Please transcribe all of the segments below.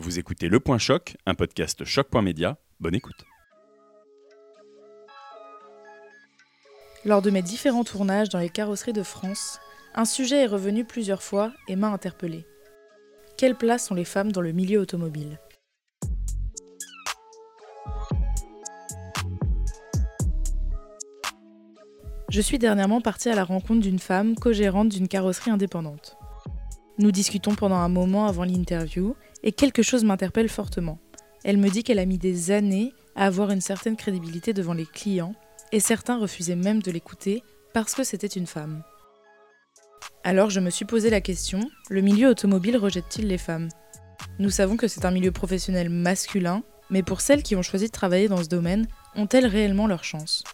Vous écoutez Le Point Choc, un podcast choc.media. Bonne écoute. Lors de mes différents tournages dans les carrosseries de France, un sujet est revenu plusieurs fois et m'a interpellé. Quelle place ont les femmes dans le milieu automobile? Je suis dernièrement partie à la rencontre d'une femme co-gérante d'une carrosserie indépendante. Nous discutons pendant un moment avant l'interview et quelque chose m'interpelle fortement. Elle me dit qu'elle a mis des années à avoir une certaine crédibilité devant les clients et certains refusaient même de l'écouter parce que c'était une femme. Alors je me suis posé la question, le milieu automobile rejette-t-il les femmes? Nous savons que c'est un milieu professionnel masculin, mais pour celles qui ont choisi de travailler dans ce domaine, ont-elles réellement leur chance?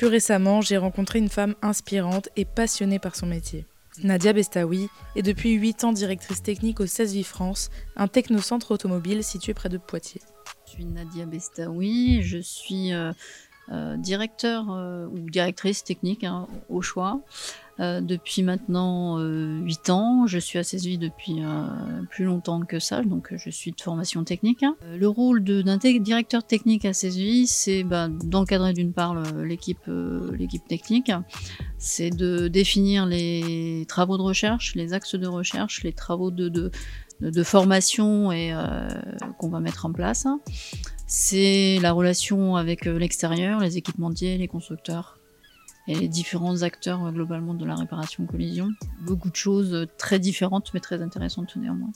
Plus récemment, j'ai rencontré une femme inspirante et passionnée par son métier. Nadia Bestaoui est depuis 8 ans directrice technique au 16 Vie France, un technocentre automobile situé près de Poitiers. Je suis Nadia Bestaoui, je suis euh, euh, directeur euh, ou directrice technique hein, au choix euh, depuis maintenant 8 ans. Je suis à CESVI depuis plus longtemps que ça, donc je suis de formation technique. Hein. Le rôle d'un directeur technique à CESVI, c'est bah, d'encadrer d'une part l'équipe technique, c'est de définir les travaux de recherche, les axes de recherche, les travaux de, de, formation et qu'on va mettre en place c'est la relation avec euh, l'extérieur, les équipementiers, les constructeurs et les différents acteurs euh, globalement de la réparation collision. Beaucoup de choses euh, très différentes mais très intéressantes néanmoins.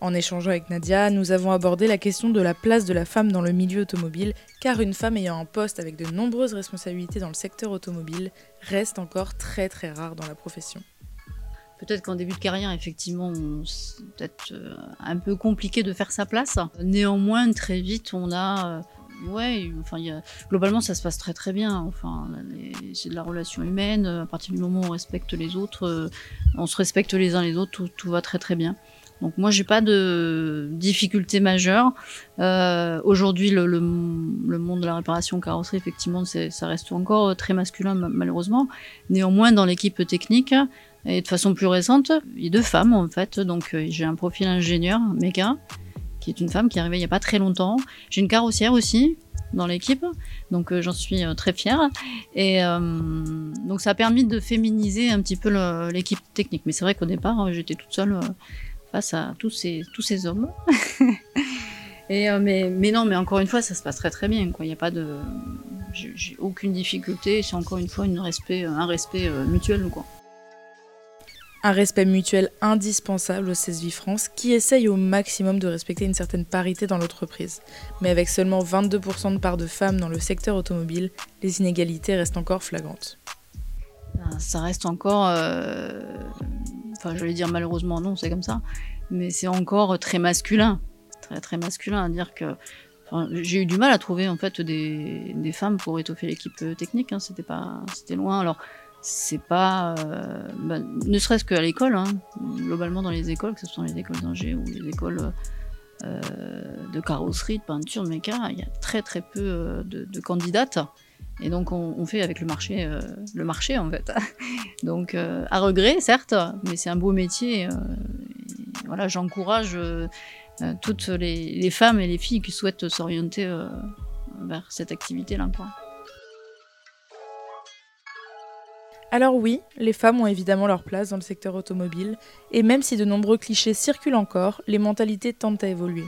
En échangeant avec Nadia, nous avons abordé la question de la place de la femme dans le milieu automobile, car une femme ayant un poste avec de nombreuses responsabilités dans le secteur automobile reste encore très très rare dans la profession. Peut-être qu'en début de carrière, effectivement, c'est peut-être euh, un peu compliqué de faire sa place. Néanmoins, très vite, on a. Euh, ouais, enfin, globalement, ça se passe très très bien. Enfin, c'est de la relation humaine. À partir du moment où on respecte les autres, euh, on se respecte les uns les autres, tout, va très très bien. Donc moi, j'ai pas de difficulté majeure. Euh, Aujourd'hui, le, le, monde de la réparation carrosserie, effectivement, ça reste encore très masculin malheureusement. Néanmoins, dans l'équipe technique, et de façon plus récente, il y a deux femmes en fait. Donc euh, j'ai un profil ingénieur, méca, qui est une femme qui est arrivée il n'y a pas très longtemps. J'ai une carrossière aussi dans l'équipe, donc euh, j'en suis euh, très fière. Et donc ça a permis de féminiser un petit peu l'équipe technique. Mais c'est vrai qu'au départ, j'étais toute seule face à tous ces, tous ces hommes. Et, mais, mais, non, mais encore une fois, ça se passe très très bien. Il n'y a pas de, j'ai aucune difficulté. C'est encore une fois une respect, un respect mutuel. Un respect mutuel indispensable au CESVI France qui essaye au maximum de respecter une certaine parité dans l'entreprise. Mais avec seulement 22% de part de femmes dans le secteur automobile, les inégalités restent encore flagrantes. Ah, ça reste encore, euh... enfin je vais dire malheureusement non, c'est comme ça, mais c'est encore très masculin, très très masculin à dire que j'ai eu du mal à trouver en fait des, femmes pour étoffer l'équipe technique. Hein. C'était pas, c'était loin. Alors c'est pas, euh, bah, ne serait-ce qu'à l'école, hein, globalement dans les écoles, que ce soit les écoles d'ingé ou les écoles euh, de carrosserie, de peinture, de méca, il y a très très peu euh, de, candidates. Et donc on, fait avec le marché, le marché en fait. donc à regret certes, mais c'est un beau métier. voilà, j'encourage toutes les, les, femmes et les filles qui souhaitent s'orienter vers cette activité-là. Alors oui, les femmes ont évidemment leur place dans le secteur automobile, et même si de nombreux clichés circulent encore, les mentalités tendent à évoluer.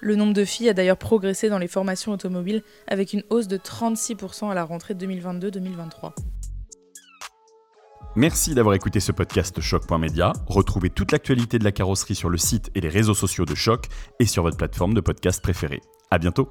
Le nombre de filles a d'ailleurs progressé dans les formations automobiles avec une hausse de 36% à la rentrée 2022-2023. Merci d'avoir écouté ce podcast Choc.media. Retrouvez toute l'actualité de la carrosserie sur le site et les réseaux sociaux de Choc et sur votre plateforme de podcast préférée. À bientôt!